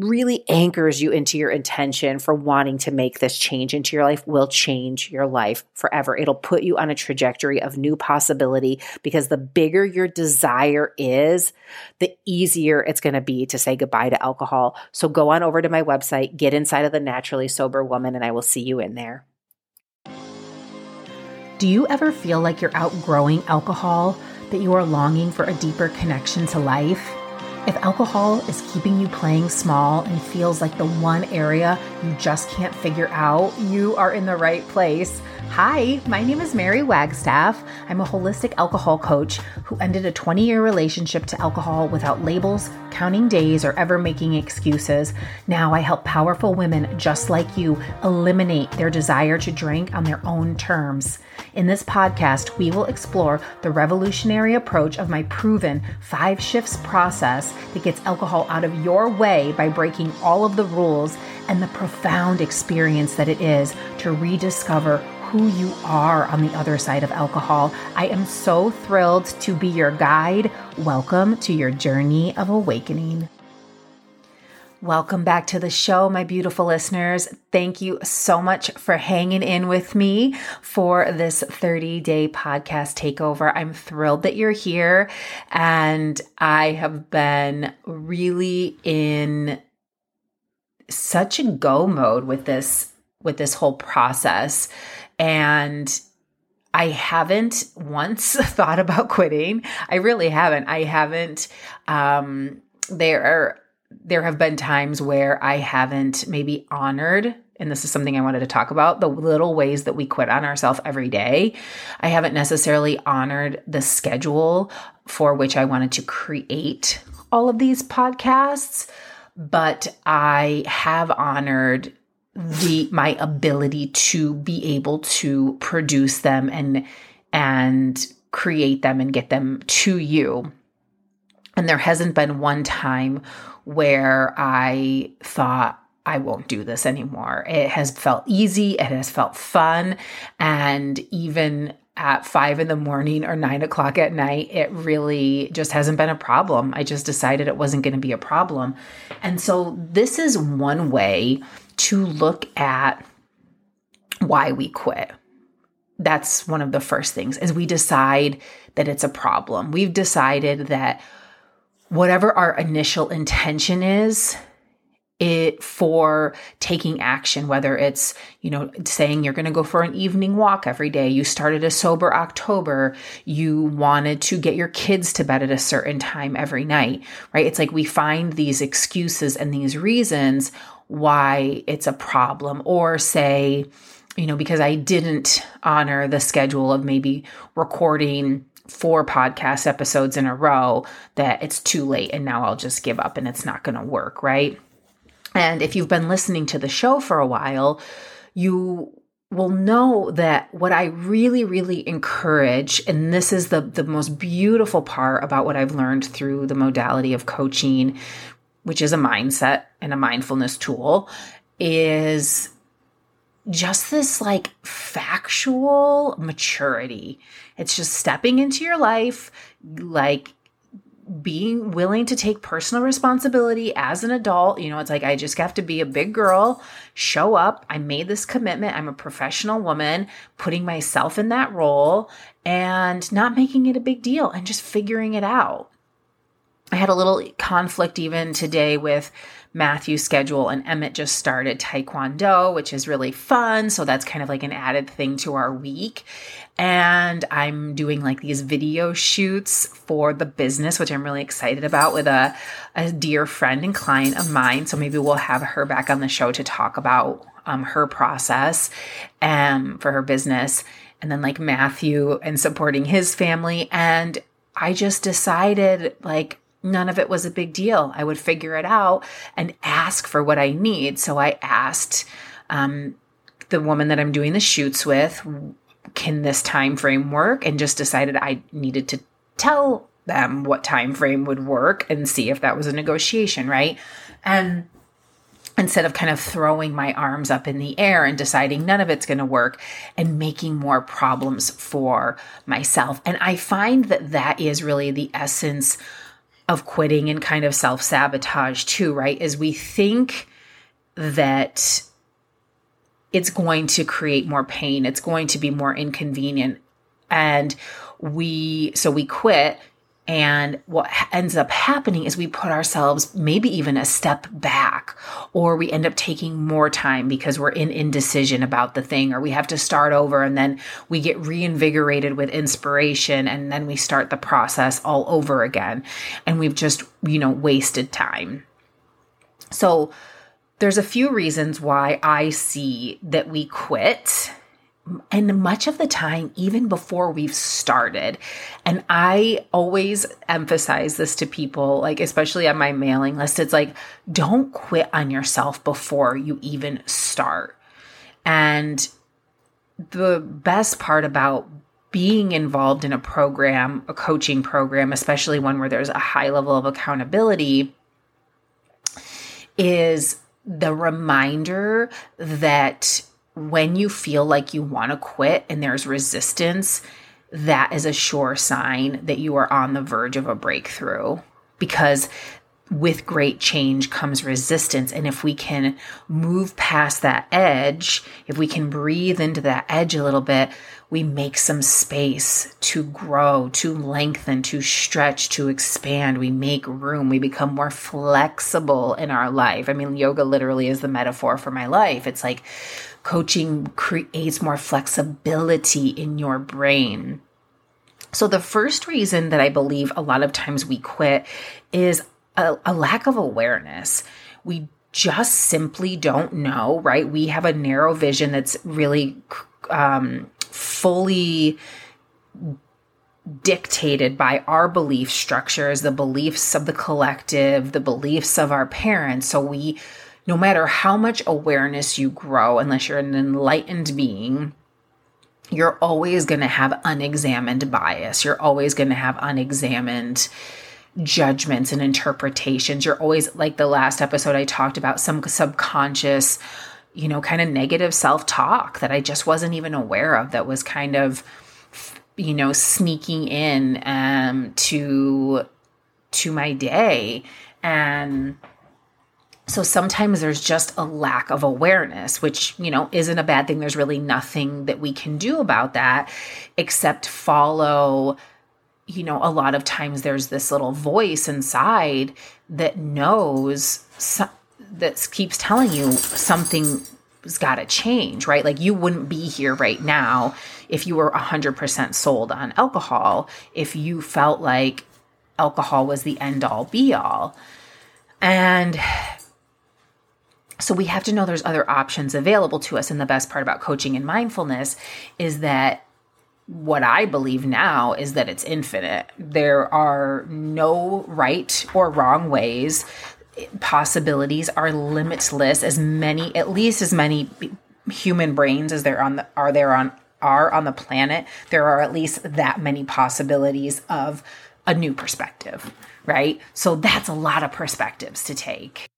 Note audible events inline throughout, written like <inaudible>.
really anchors you into your intention for wanting to make this change into your life will change your life forever. It'll put you on a trajectory of new possibility because the bigger your desire is, the easier it's going to be to say goodbye to alcohol. So go on over to my website, get inside of the naturally sober woman, and I will see you in there. Do you ever feel like you're outgrowing alcohol, that you are longing for a deeper connection to life? If alcohol is keeping you playing small and feels like the one area you just can't figure out, you are in the right place. Hi, my name is Mary Wagstaff. I'm a holistic alcohol coach who ended a 20 year relationship to alcohol without labels, counting days, or ever making excuses. Now I help powerful women just like you eliminate their desire to drink on their own terms. In this podcast, we will explore the revolutionary approach of my proven five shifts process that gets alcohol out of your way by breaking all of the rules and the profound experience that it is to rediscover who you are on the other side of alcohol. I am so thrilled to be your guide. Welcome to your journey of awakening. Welcome back to the show, my beautiful listeners. Thank you so much for hanging in with me for this 30 day podcast takeover. I'm thrilled that you're here. And I have been really in such a go mode with this with this whole process and I haven't once <laughs> thought about quitting. I really haven't. I haven't. Um, there are there have been times where I haven't maybe honored, and this is something I wanted to talk about the little ways that we quit on ourselves every day. I haven't necessarily honored the schedule for which I wanted to create all of these podcasts, but I have honored the my ability to be able to produce them and and create them and get them to you. And there hasn't been one time where I thought I won't do this anymore. It has felt easy, it has felt fun, and even at five in the morning or nine o'clock at night, it really just hasn't been a problem. I just decided it wasn't going to be a problem. And so, this is one way to look at why we quit. That's one of the first things is we decide that it's a problem. We've decided that whatever our initial intention is, it for taking action whether it's you know saying you're going to go for an evening walk every day you started a sober october you wanted to get your kids to bed at a certain time every night right it's like we find these excuses and these reasons why it's a problem or say you know because i didn't honor the schedule of maybe recording four podcast episodes in a row that it's too late and now I'll just give up and it's not going to work, right? And if you've been listening to the show for a while, you will know that what I really, really encourage, and this is the, the most beautiful part about what I've learned through the modality of coaching, which is a mindset and a mindfulness tool, is just this like factual, maturity. It's just stepping into your life, like being willing to take personal responsibility as an adult. You know, it's like I just have to be a big girl, show up. I made this commitment. I'm a professional woman, putting myself in that role and not making it a big deal and just figuring it out. I had a little conflict even today with Matthew's schedule, and Emmett just started Taekwondo, which is really fun. So that's kind of like an added thing to our week. And I'm doing like these video shoots for the business, which I'm really excited about with a, a dear friend and client of mine. So maybe we'll have her back on the show to talk about um, her process um, for her business. And then like Matthew and supporting his family. And I just decided like, none of it was a big deal. I would figure it out and ask for what I need. So I asked um, the woman that I'm doing the shoots with, can this time frame work? And just decided I needed to tell them what time frame would work and see if that was a negotiation, right? And instead of kind of throwing my arms up in the air and deciding none of it's going to work and making more problems for myself. And I find that that is really the essence of quitting and kind of self sabotage too, right? Is we think that it's going to create more pain, it's going to be more inconvenient. And we, so we quit and what ends up happening is we put ourselves maybe even a step back, or we end up taking more time because we're in indecision about the thing, or we have to start over and then we get reinvigorated with inspiration and then we start the process all over again. And we've just, you know, wasted time. So there's a few reasons why I see that we quit and much of the time, even before we've started. And I always emphasize this to people, like, especially on my mailing list. It's like, don't quit on yourself before you even start. And the best part about being involved in a program, a coaching program, especially one where there's a high level of accountability, is the reminder that when you feel like you want to quit and there's resistance, that is a sure sign that you are on the verge of a breakthrough because with great change comes resistance. And if we can move past that edge, if we can breathe into that edge a little bit, we make some space to grow, to lengthen, to stretch, to expand. We make room. We become more flexible in our life. I mean, yoga literally is the metaphor for my life. It's like coaching creates more flexibility in your brain. So, the first reason that I believe a lot of times we quit is a, a lack of awareness. We just simply don't know, right? We have a narrow vision that's really um, fully dictated by our belief structures, the beliefs of the collective, the beliefs of our parents. So we no matter how much awareness you grow, unless you're an enlightened being, you're always going to have unexamined bias. You're always going to have unexamined judgments and interpretations. You're always, like the last episode I talked about, some subconscious, you know, kind of negative self talk that I just wasn't even aware of that was kind of, you know, sneaking in um, to to my day and so sometimes there's just a lack of awareness, which, you know, isn't a bad thing. There's really nothing that we can do about that except follow, you know, a lot of times there's this little voice inside that knows, that keeps telling you something's got to change, right? Like you wouldn't be here right now if you were 100% sold on alcohol, if you felt like alcohol was the end all be all. And so we have to know there's other options available to us. And the best part about coaching and mindfulness is that what I believe now is that it's infinite. There are no right or wrong ways. Possibilities are limitless. As many, at least as many human brains as there on the are there on are on the planet, there are at least that many possibilities of a new perspective, right? So that's a lot of perspectives to take.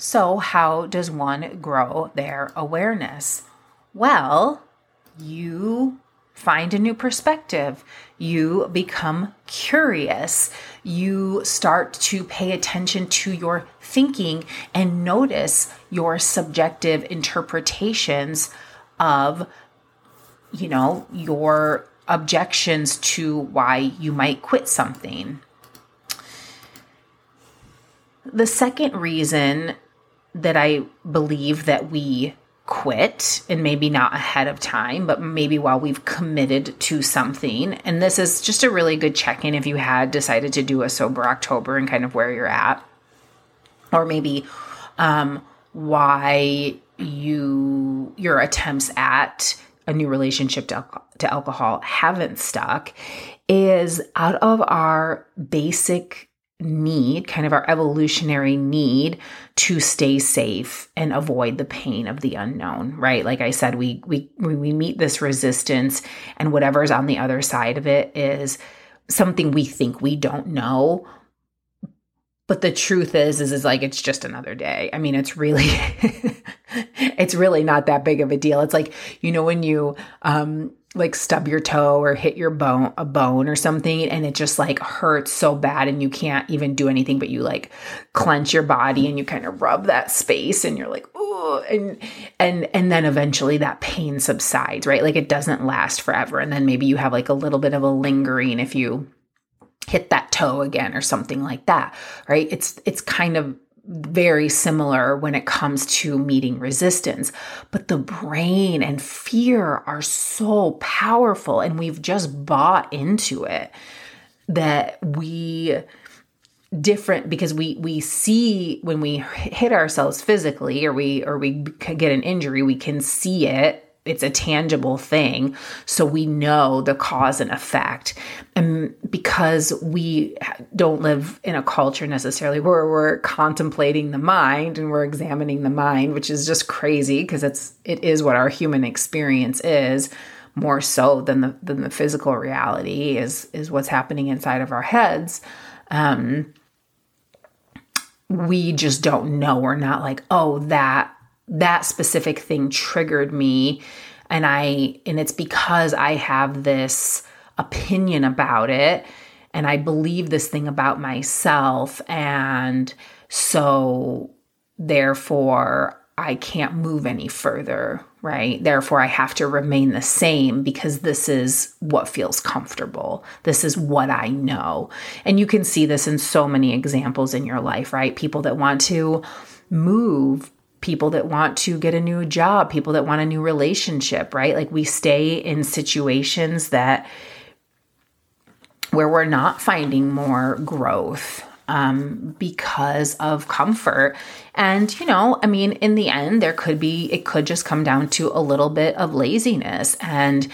So, how does one grow their awareness? Well, you find a new perspective. You become curious. You start to pay attention to your thinking and notice your subjective interpretations of, you know, your objections to why you might quit something. The second reason that I believe that we quit and maybe not ahead of time, but maybe while we've committed to something. And this is just a really good check in if you had decided to do a sober October and kind of where you're at, or maybe um, why you your attempts at a new relationship to, to alcohol haven't stuck is out of our basic need, kind of our evolutionary need to stay safe and avoid the pain of the unknown, right? Like I said, we we we meet this resistance and whatever's on the other side of it is something we think we don't know. But the truth is is is like it's just another day. I mean, it's really <laughs> it's really not that big of a deal. It's like, you know when you um like stub your toe or hit your bone a bone or something and it just like hurts so bad and you can't even do anything but you like clench your body and you kind of rub that space and you're like oh and and and then eventually that pain subsides right? Like it doesn't last forever. And then maybe you have like a little bit of a lingering if you hit that toe again or something like that right? It's it's kind of very similar when it comes to meeting resistance. But the brain and fear are so powerful, and we've just bought into it that we different because we we see when we hit ourselves physically or we or we get an injury we can see it it's a tangible thing. So we know the cause and effect. And because we don't live in a culture necessarily where we're contemplating the mind and we're examining the mind which is just crazy because it's it is what our human experience is more so than the than the physical reality is is what's happening inside of our heads. Um we just don't know. We're not like oh that that specific thing triggered me and I and it's because I have this opinion about it and I believe this thing about myself and so therefore I can't move any further, right? Therefore, I have to remain the same because this is what feels comfortable. This is what I know. And you can see this in so many examples in your life, right? People that want to move people that want to get a new job, people that want a new relationship, right? Like we stay in situations that where we're not finding more growth um, because of comfort. And, you know, I mean, in the end, there could be, it could just come down to a little bit of laziness. And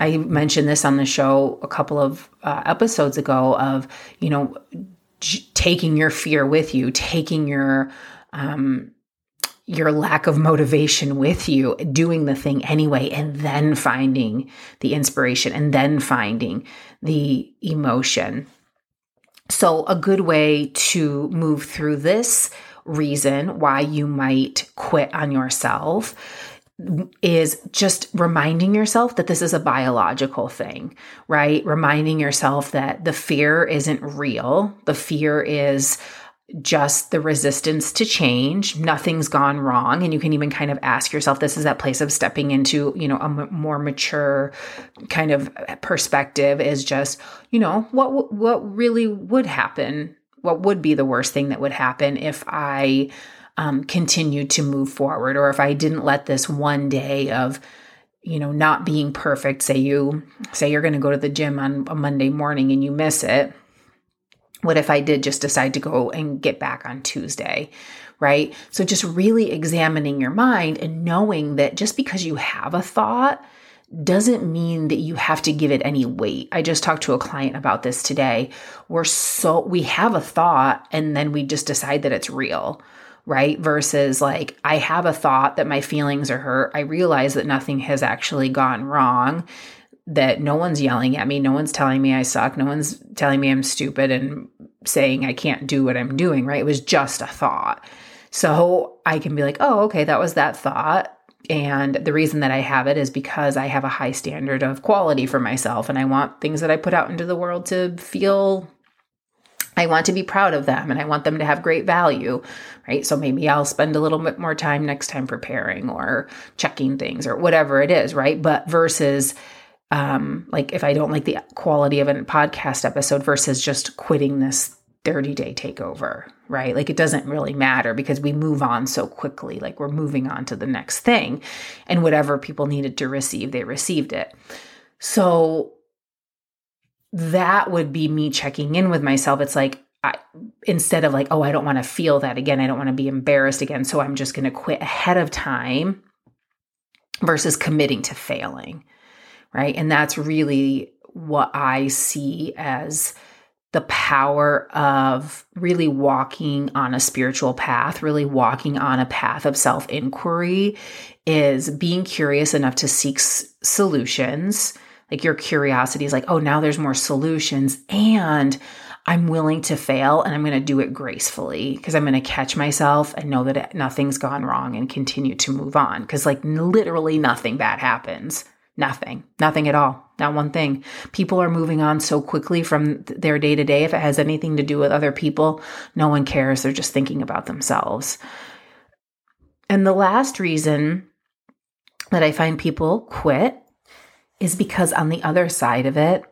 I mentioned this on the show a couple of uh, episodes ago of, you know, j- taking your fear with you, taking your, um, your lack of motivation with you doing the thing anyway and then finding the inspiration and then finding the emotion. So, a good way to move through this reason why you might quit on yourself is just reminding yourself that this is a biological thing, right? Reminding yourself that the fear isn't real. The fear is just the resistance to change. Nothing's gone wrong. And you can even kind of ask yourself this is that place of stepping into you know a m- more mature kind of perspective is just you know what what really would happen? What would be the worst thing that would happen if i um, continued to move forward or if i didn't let this one day of you know not being perfect say you say you're going to go to the gym on a monday morning and you miss it what if I did just decide to go and get back on Tuesday? Right. So just really examining your mind and knowing that just because you have a thought doesn't mean that you have to give it any weight. I just talked to a client about this today. We're so, we have a thought and then we just decide that it's real right? Versus like, I have a thought that my feelings are hurt. I realize that nothing has actually gone wrong that no one's yelling at me, no one's telling me I suck, no one's telling me I'm stupid and saying I can't do what I'm doing, right? It was just a thought. So I can be like, oh, okay, that was that thought. And the reason that I have it is because I have a high standard of quality for myself and I want things that I put out into the world to feel I want to be proud of them and I want them to have great value, right? So maybe I'll spend a little bit more time next time preparing or checking things or whatever it is, right? But versus um, like if I don't like the quality of a podcast episode versus just quitting this 30 day takeover, right? Like it doesn't really matter because we move on so quickly. Like we're moving on to the next thing. And whatever people needed to receive, they received it. So that would be me checking in with myself. It's like, I, instead of like, oh, I don't want to feel that again. I don't want to be embarrassed again. So I'm just going to quit ahead of time versus committing to failing. Right. And that's really what I see as the power of really walking on a spiritual path, really walking on a path of self inquiry, is being curious enough to seek s- solutions. Like your curiosity is like, oh, now there's more solutions. And I'm willing to fail and I'm going to do it gracefully because I'm going to catch myself and know that nothing's gone wrong and continue to move on. Because, like, literally nothing bad happens. Nothing, nothing at all, not one thing. People are moving on so quickly from their day to day. If it has anything to do with other people, no one cares. They're just thinking about themselves. And the last reason that I find people quit is because on the other side of it,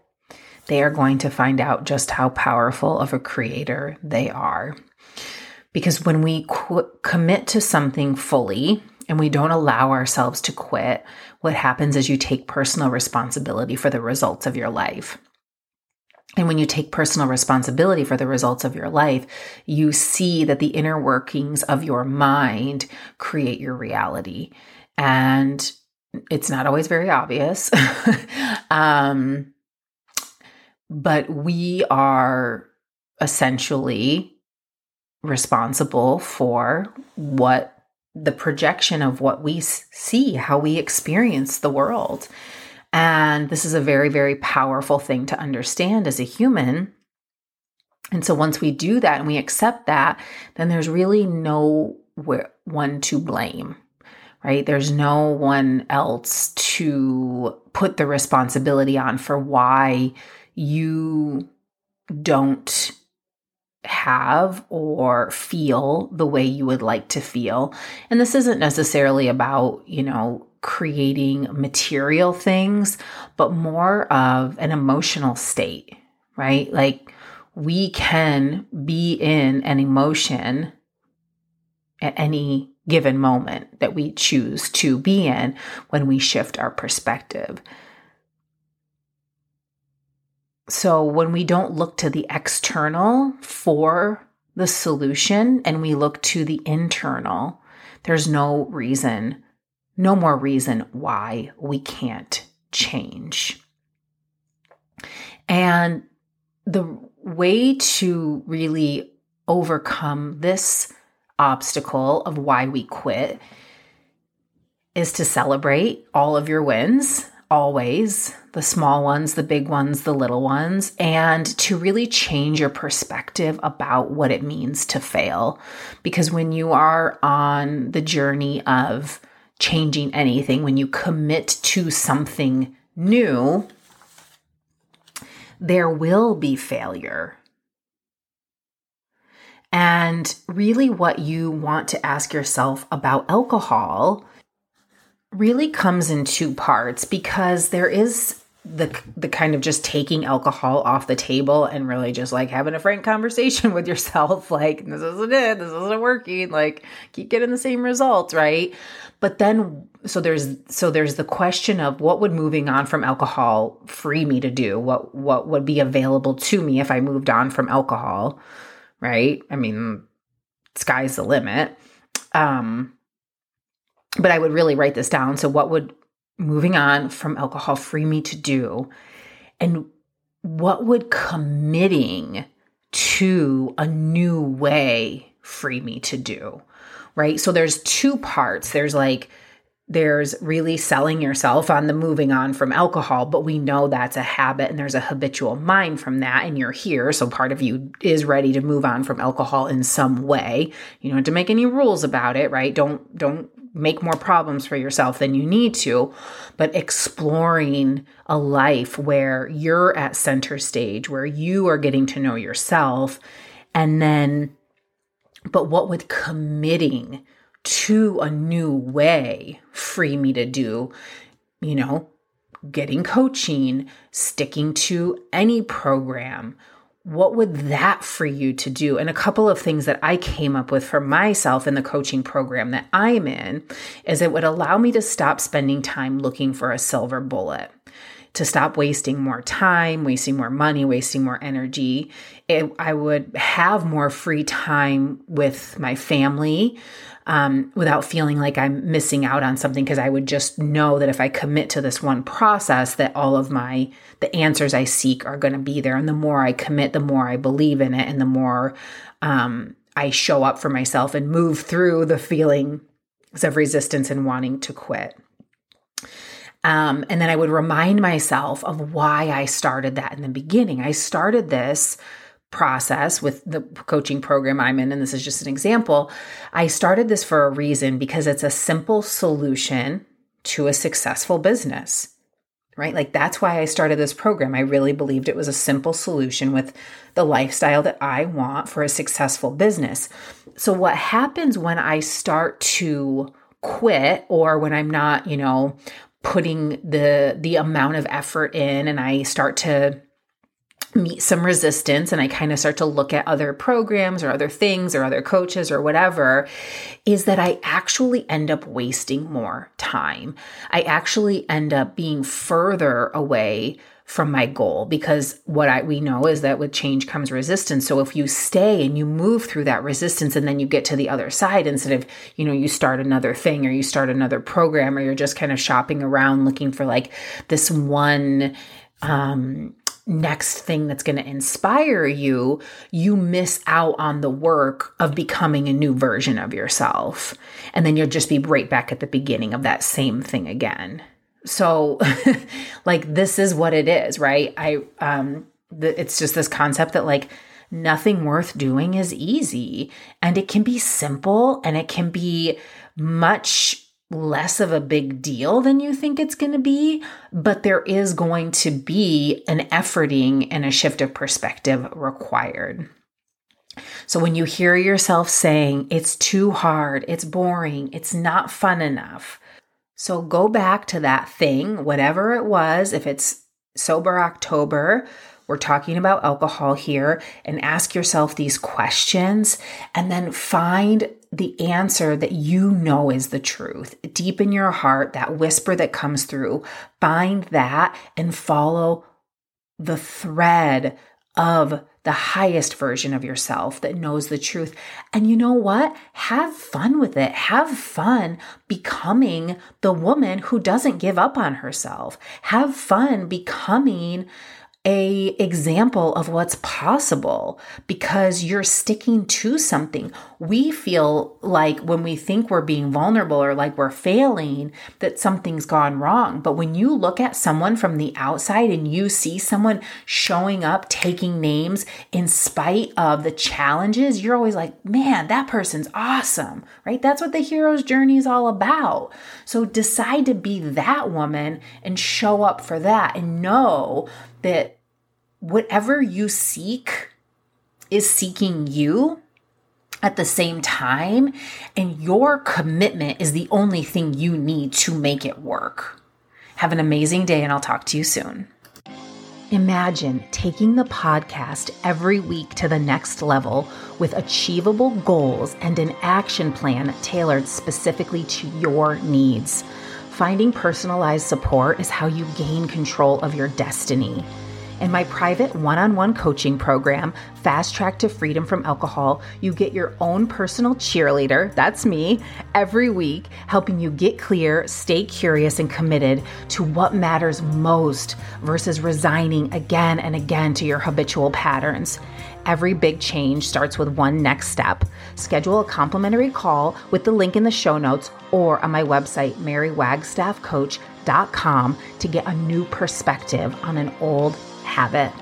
they are going to find out just how powerful of a creator they are. Because when we qu- commit to something fully, and we don't allow ourselves to quit, what happens is you take personal responsibility for the results of your life. And when you take personal responsibility for the results of your life, you see that the inner workings of your mind create your reality. And it's not always very obvious. <laughs> um, but we are essentially responsible for what the projection of what we see, how we experience the world. And this is a very, very powerful thing to understand as a human. And so once we do that and we accept that, then there's really no one to blame, right? There's no one else to put the responsibility on for why you don't have or feel the way you would like to feel. And this isn't necessarily about, you know, creating material things, but more of an emotional state, right? Like we can be in an emotion at any given moment that we choose to be in when we shift our perspective. So when we don't look to the external for the solution and we look to the internal, there's no reason, no more reason why we can't change. And the way to really overcome this obstacle of why we quit is to celebrate all of your wins always the small ones, the big ones, the little ones, and to really change your perspective about what it means to fail. Because when you are on the journey of changing anything, when you commit to something new, there will be failure. And really, what you want to ask yourself about alcohol really comes in two parts because there is the the kind of just taking alcohol off the table and really just like having a frank conversation <laughs> with yourself like this isn't it. This isn't working. Like keep getting the same results right? But then so there's so there's the question of what would moving on from alcohol free me to do? What what would be available to me if i moved on from alcohol right? I mean sky's the limit. Um but I would really write this down. So, what would moving on from alcohol free me to do? And what would committing to a new way free me to do? Right. So, there's two parts. There's like, there's really selling yourself on the moving on from alcohol, but we know that's a habit and there's a habitual mind from that. And you're here. So part of you is ready to move on from alcohol in some way. You don't have to make any rules about it, right? Don't, don't make more problems for yourself than you need to, but exploring a life where you're at center stage, where you are getting to know yourself. And then, but what would committing to a new way free me to do, you know, getting coaching, sticking to any program, what would that free you to do? And a couple of things that I came up with for myself in the coaching program that I'm in is it would allow me to stop spending time looking for a silver bullet, to stop wasting more time, wasting more money, wasting more energy. It, I would have more free time with my family um, without feeling like I'm missing out on something because I would just know that if I commit to this one process, that all of my the answers I seek are going to be there. And the more I commit, the more I believe in it, and the more um, I show up for myself and move through the feelings of resistance and wanting to quit. Um, and then I would remind myself of why I started that in the beginning. I started this process with the coaching program I'm in, and this is just an example. I started this for a reason because it's a simple solution to a successful business, right? Like that's why I started this program. I really believed it was a simple solution with the lifestyle that I want for a successful business. So, what happens when I start to quit or when I'm not, you know, putting the the amount of effort in and I start to meet some resistance and I kind of start to look at other programs or other things or other coaches or whatever, is that I actually end up wasting more time. I actually end up being further away from my goal because what I we know is that with change comes resistance. So if you stay and you move through that resistance and then you get to the other side instead of, you know, you start another thing or you start another program or you're just kind of shopping around looking for like this one um next thing that's going to inspire you, you miss out on the work of becoming a new version of yourself. And then you'll just be right back at the beginning of that same thing again. So, <laughs> like, this is what it is, right? I, um, the, it's just this concept that, like, nothing worth doing is easy and it can be simple and it can be much less of a big deal than you think it's going to be, but there is going to be an efforting and a shift of perspective required. So when you hear yourself saying, it's too hard, it's boring, it's not fun enough, so go back to that thing, whatever it was, if it's sober October, we're talking about alcohol here, and ask yourself these questions and then find the answer that you know is the truth. Deep in your heart, that whisper that comes through, find that and follow the thread of the highest version of yourself that knows the truth. And you know what? Have fun with it. Have fun becoming the woman who doesn't give up on herself. Have fun becoming a example of what's possible because you're sticking to something. We feel like when we think we're being vulnerable or like we're failing that something's gone wrong. But when you look at someone from the outside and you see someone showing up, taking names in spite of the challenges, you're always like, "Man, that person's awesome." Right? That's what the hero's journey is all about. So decide to be that woman and show up for that and know that whatever you seek is seeking you at the same time, and your commitment is the only thing you need to make it work. Have an amazing day, and I'll talk to you soon. Imagine taking the podcast every week to the next level with achievable goals and an action plan tailored specifically to your needs. Finding personalized support is how you gain control of your destiny. In my private one on one coaching program, Fast Track to Freedom from Alcohol, you get your own personal cheerleader, that's me, every week, helping you get clear, stay curious, and committed to what matters most versus resigning again and again to your habitual patterns. Every big change starts with one next step. Schedule a complimentary call with the link in the show notes or on my website, marywagstaffcoach.com, to get a new perspective on an old habit.